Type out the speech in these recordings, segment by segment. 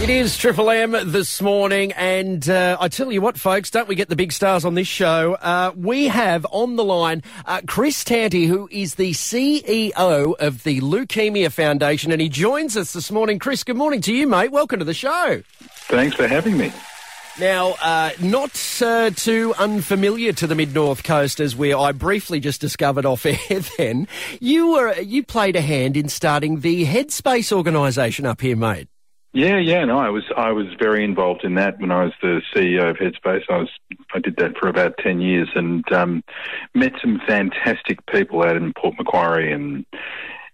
It is Triple M this morning, and uh, I tell you what, folks, don't we get the big stars on this show? Uh, we have on the line uh, Chris Tanti, who is the CEO of the Leukaemia Foundation, and he joins us this morning. Chris, good morning to you, mate. Welcome to the show. Thanks for having me. Now, uh, not uh, too unfamiliar to the mid north coast, as we I briefly just discovered off air. Then you were you played a hand in starting the Headspace organisation up here, mate. Yeah, yeah, no, I was I was very involved in that when I was the CEO of Headspace. I was I did that for about ten years and um, met some fantastic people out in Port Macquarie and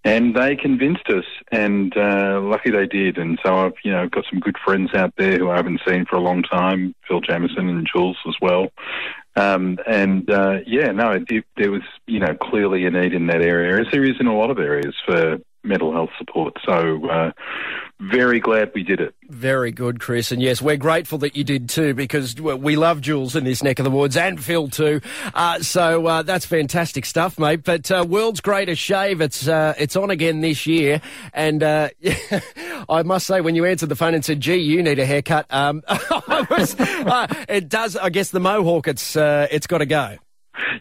and they convinced us, and uh, lucky they did. And so I've you know got some good friends out there who I haven't seen for a long time, Phil Jamieson and Jules as well. Um, and uh, yeah, no, it, there was you know clearly a need in that area, as there is in a lot of areas for mental health support. So uh, very glad we did it. Very good, Chris. And yes, we're grateful that you did too, because we love Jules in this neck of the woods and Phil too. Uh, so uh, that's fantastic stuff, mate. But uh, world's greatest shave, it's uh, it's on again this year. And uh, I must say, when you answered the phone and said, "Gee, you need a haircut," um, was, it does. I guess the mohawk, it's it's got to go.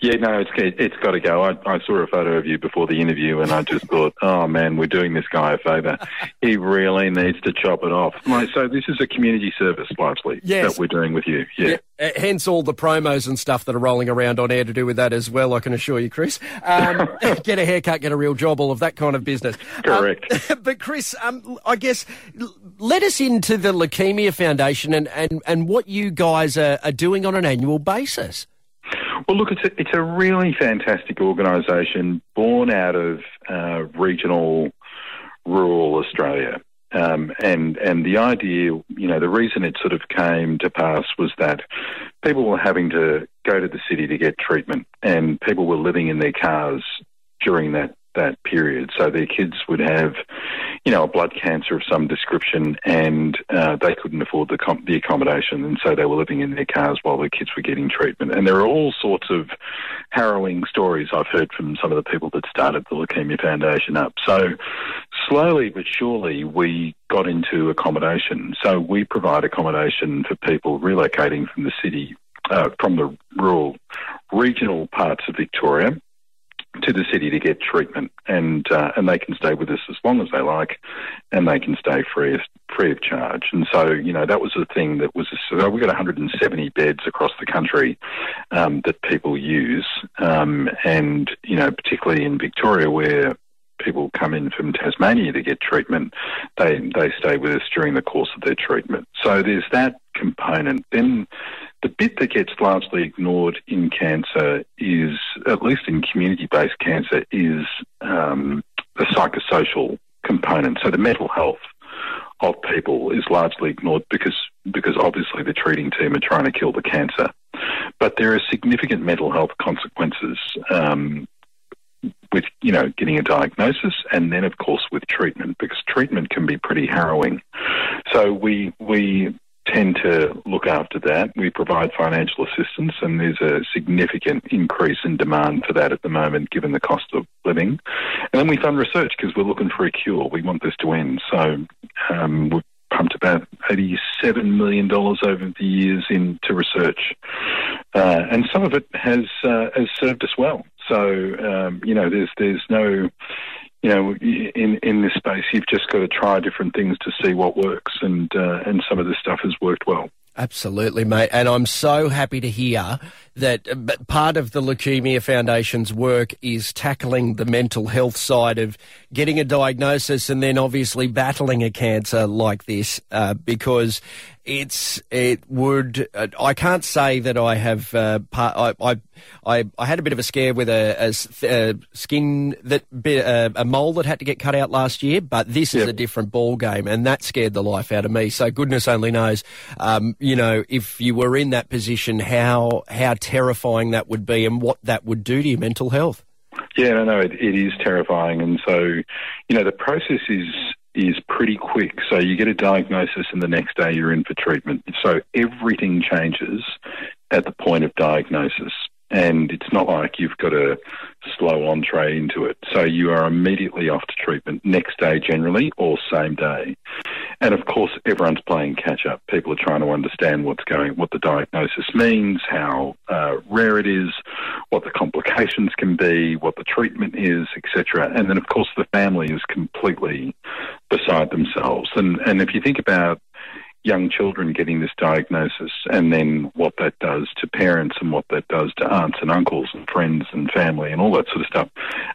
Yeah, no, it's it's got to go. I, I saw a photo of you before the interview, and I just thought, oh man, we're doing this guy a favour. He really needs to chop it off. so this is a community service, largely, yes. that we're doing with you. Yeah. yeah. Hence all the promos and stuff that are rolling around on air to do with that as well. I can assure you, Chris. Um, get a haircut, get a real job, all of that kind of business. Correct. Um, but Chris, um, I guess let us into the Leukaemia Foundation and, and, and what you guys are, are doing on an annual basis. Well, look, it's a, it's a really fantastic organisation born out of uh, regional rural Australia. Um, and and the idea, you know, the reason it sort of came to pass was that people were having to go to the city to get treatment, and people were living in their cars during that that period. So their kids would have, you know, a blood cancer of some description, and uh, they couldn't afford the, com- the accommodation, and so they were living in their cars while their kids were getting treatment. And there are all sorts of harrowing stories I've heard from some of the people that started the Leukaemia Foundation up. So slowly but surely, we got into accommodation. So we provide accommodation for people relocating from the city, uh, from the rural regional parts of Victoria to the city to get treatment, and uh, and they can stay with us as long as they like, and they can stay free of, free of charge. And so, you know, that was the thing that was. So we've got 170 beds across the country um, that people use, um, and you know, particularly in Victoria where people come in from Tasmania to get treatment, they they stay with us during the course of their treatment. So there's that component. Then the bit that gets largely ignored in cancer is, at least in community-based cancer, is um, the psychosocial component. So the mental health of people is largely ignored because because obviously the treating team are trying to kill the cancer. But there are significant mental health consequences um, with you know getting a diagnosis and then of course with treatment because treatment can be pretty harrowing. So we we tend to look after that. We provide financial assistance, and there's a significant increase in demand for that at the moment, given the cost of living. And then we fund research because we're looking for a cure. We want this to end. So um, we've pumped about $87 million over the years into research. Uh, and some of it has, uh, has served us well. So, um, you know, there's, there's no you know, in in this space, you've just got to try different things to see what works, and uh, and some of this stuff has worked well. Absolutely, mate. And I'm so happy to hear that uh, part of the Leukaemia Foundation's work is tackling the mental health side of getting a diagnosis and then obviously battling a cancer like this, uh, because it's it would uh, I can't say that I have uh, part, I, I I had a bit of a scare with a, a, a skin that a, a, mole that had to get cut out last year, but this yep. is a different ball game, and that scared the life out of me. So goodness only knows, um, you know, if you were in that position, how how terrifying that would be, and what that would do to your mental health. Yeah, no, no, it, it is terrifying, and so you know the process is is pretty quick. So you get a diagnosis, and the next day you're in for treatment. So everything changes at the point of diagnosis. and it's not like you've got a slow entree into it. So you are immediately off to treatment next day generally or same day. And of course, everyone's playing catch up. People are trying to understand what's going, what the diagnosis means, how uh, rare it is, what the complications can be, what the treatment is, etc. And then, of course, the family is completely beside themselves. And and if you think about young children getting this diagnosis and then what that does to parents and what that does to aunts and uncles and friends and family and all that sort of stuff,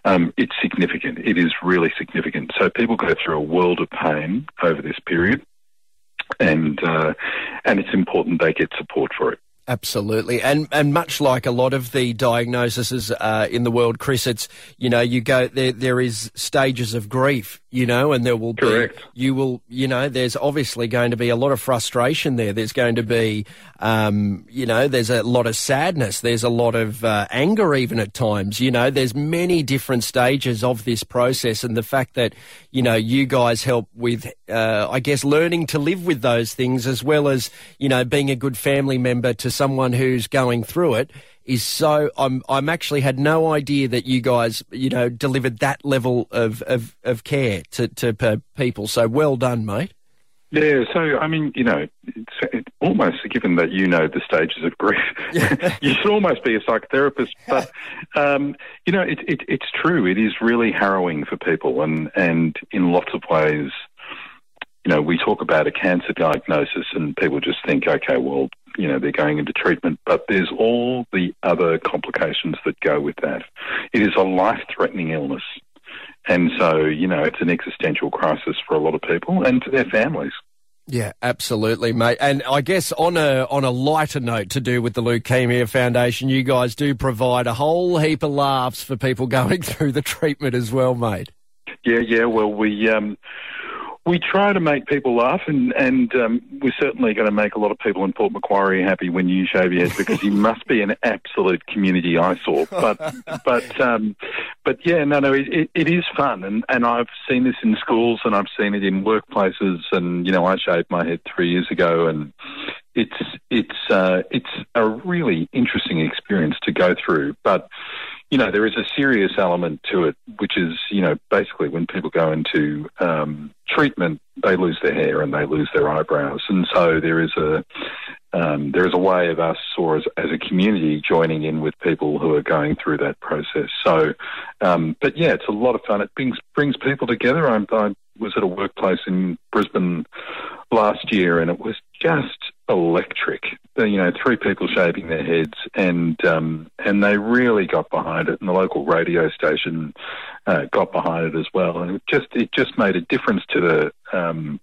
um, it's significant. It is really significant. So people go through a world of pain over this period and uh, and it's important they get support for it. Absolutely, and and much like a lot of the diagnoses uh, in the world, Chris, it's you know you go there. There is stages of grief, you know, and there will Correct. be you will you know there's obviously going to be a lot of frustration there. There's going to be um, you know there's a lot of sadness. There's a lot of uh, anger even at times. You know, there's many different stages of this process, and the fact that you know you guys help with uh, I guess learning to live with those things as well as you know being a good family member to someone who's going through it is so I'm I'm actually had no idea that you guys you know delivered that level of of, of care to to people. So well done, mate. Yeah, so I mean, you know, it's, it's almost given that you know the stages of grief, you should almost be a psychotherapist. But um, you know, it, it, it's true. It is really harrowing for people, and and in lots of ways, you know, we talk about a cancer diagnosis, and people just think, okay, well, you know, they're going into treatment, but there's all the other complications that go with that. It is a life threatening illness. And so, you know, it's an existential crisis for a lot of people and for their families. Yeah, absolutely, mate. And I guess on a on a lighter note to do with the Leukaemia Foundation, you guys do provide a whole heap of laughs for people going through the treatment as well, mate. Yeah, yeah. Well, we um, we try to make people laugh, and and um, we're certainly going to make a lot of people in Port Macquarie happy when you shave your head because you must be an absolute community eyesore. But but um, but yeah, no, no, it, it is fun, and and I've seen this in schools, and I've seen it in workplaces, and you know, I shaved my head three years ago, and it's it's uh, it's a really interesting experience to go through, but you know, there is a serious element to it, which is, you know, basically when people go into um, treatment, they lose their hair and they lose their eyebrows, and so there is a um, there is a way of us, or as, as, a community, joining in with people who are going through that process. So, um, but yeah, it's a lot of fun. It brings brings people together. I, I was at a workplace in Brisbane last year, and it was just electric. You know, three people shaving their heads, and um, and they really got behind it. And the local radio station uh, got behind it as well. And it just it just made a difference to the um,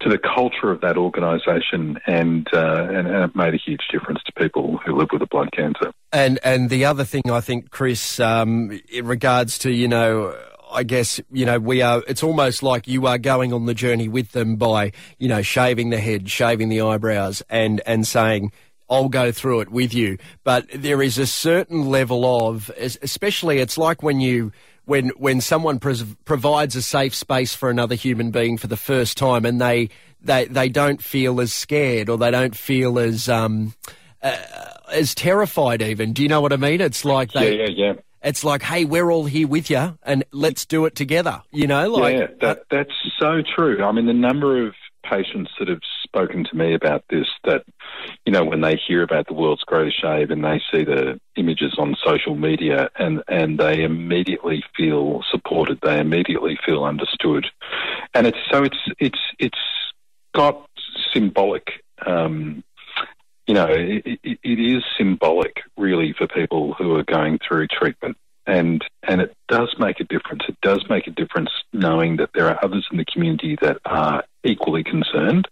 to the culture of that organisation, and, uh, and, and it made a huge difference to people who live with a blood cancer. And and the other thing I think, Chris, um, in regards to you know I guess, you know, we are, it's almost like you are going on the journey with them by, you know, shaving the head, shaving the eyebrows and, and saying, I'll go through it with you. But there is a certain level of, especially it's like when you, when, when someone pres- provides a safe space for another human being for the first time and they, they, they don't feel as scared or they don't feel as, um, uh, as terrified even. Do you know what I mean? It's like they, yeah, yeah, yeah it's like, hey, we're all here with you, and let's do it together. You know, like yeah, that, that's so true. I mean, the number of patients that have spoken to me about this that you know when they hear about the world's greatest shave and they see the images on social media and and they immediately feel supported they immediately feel understood and it's so it's it's it's got symbolic um, you know, it, it, it is symbolic really for people who are going through treatment. And, and it does make a difference. It does make a difference knowing that there are others in the community that are equally concerned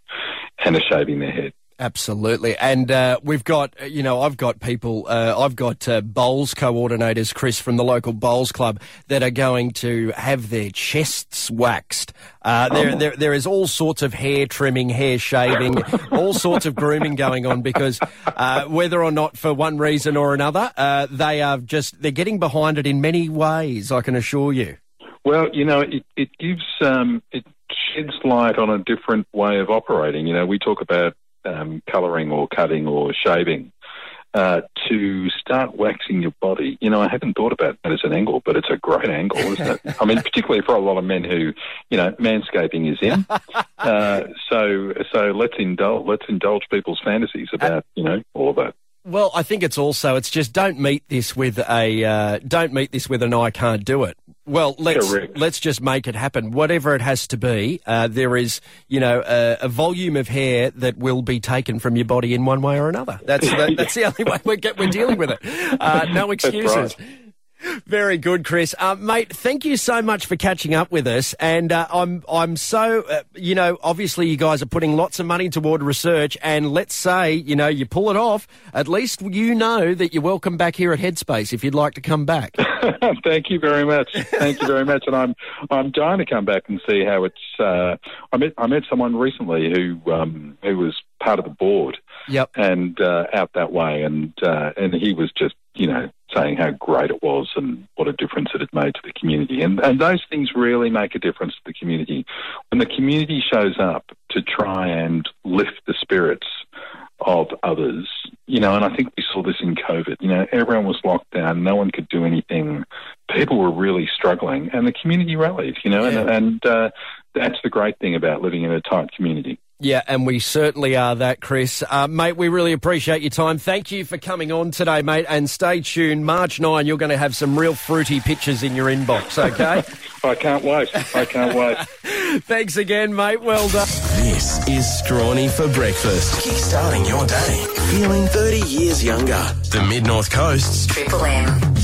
and are shaving their head. Absolutely, and uh, we've got you know I've got people uh, I've got uh, bowls coordinators Chris from the local bowls club that are going to have their chests waxed. Uh, there, there there is all sorts of hair trimming, hair shaving, all sorts of grooming going on because uh, whether or not for one reason or another, uh, they are just they're getting behind it in many ways. I can assure you. Well, you know, it, it gives um, it sheds light on a different way of operating. You know, we talk about um, colouring or cutting or shaving. uh, to start waxing your body. You know, I hadn't thought about that as an angle, but it's a great angle, isn't it? I mean, particularly for a lot of men who, you know, manscaping is in. Uh, so, so let's indulge, let's indulge people's fantasies about, you know, all of that. Well, I think it's also it's just don't meet this with a uh, don't meet this with an I can't do it. Well, let's Correct. let's just make it happen. Whatever it has to be, uh, there is you know a, a volume of hair that will be taken from your body in one way or another. That's that, that's the only way we're, get, we're dealing with it. Uh, no excuses. Very good, Chris. Uh, mate, thank you so much for catching up with us. And uh, I'm I'm so uh, you know obviously you guys are putting lots of money toward research. And let's say you know you pull it off, at least you know that you're welcome back here at Headspace if you'd like to come back. Thank you very much. Thank you very much. And I'm I'm dying to come back and see how it's. Uh, I met I met someone recently who um, who was part of the board Yep. and uh, out that way, and uh, and he was just you know saying how great it was and what a difference it had made to the community, and and those things really make a difference to the community when the community shows up to try and lift the spirits of others. You know, and I think we saw this in COVID. You know, everyone was locked down, no one could do anything. People were really struggling, and the community rallied. You know, Yeah. and and uh, that's the great thing about living in a tight community. Yeah, and we certainly are that, Chris. Uh, mate, we really appreciate your time. Thank you for coming on today, mate. And stay tuned. March 9, you're going to have some real fruity pictures in your inbox, okay? I can't wait. I can't wait. Thanks again, mate. Well done. This is Strawny for breakfast. Kickstarting your day. Feeling 30 years younger. The Mid North Coast's Triple M.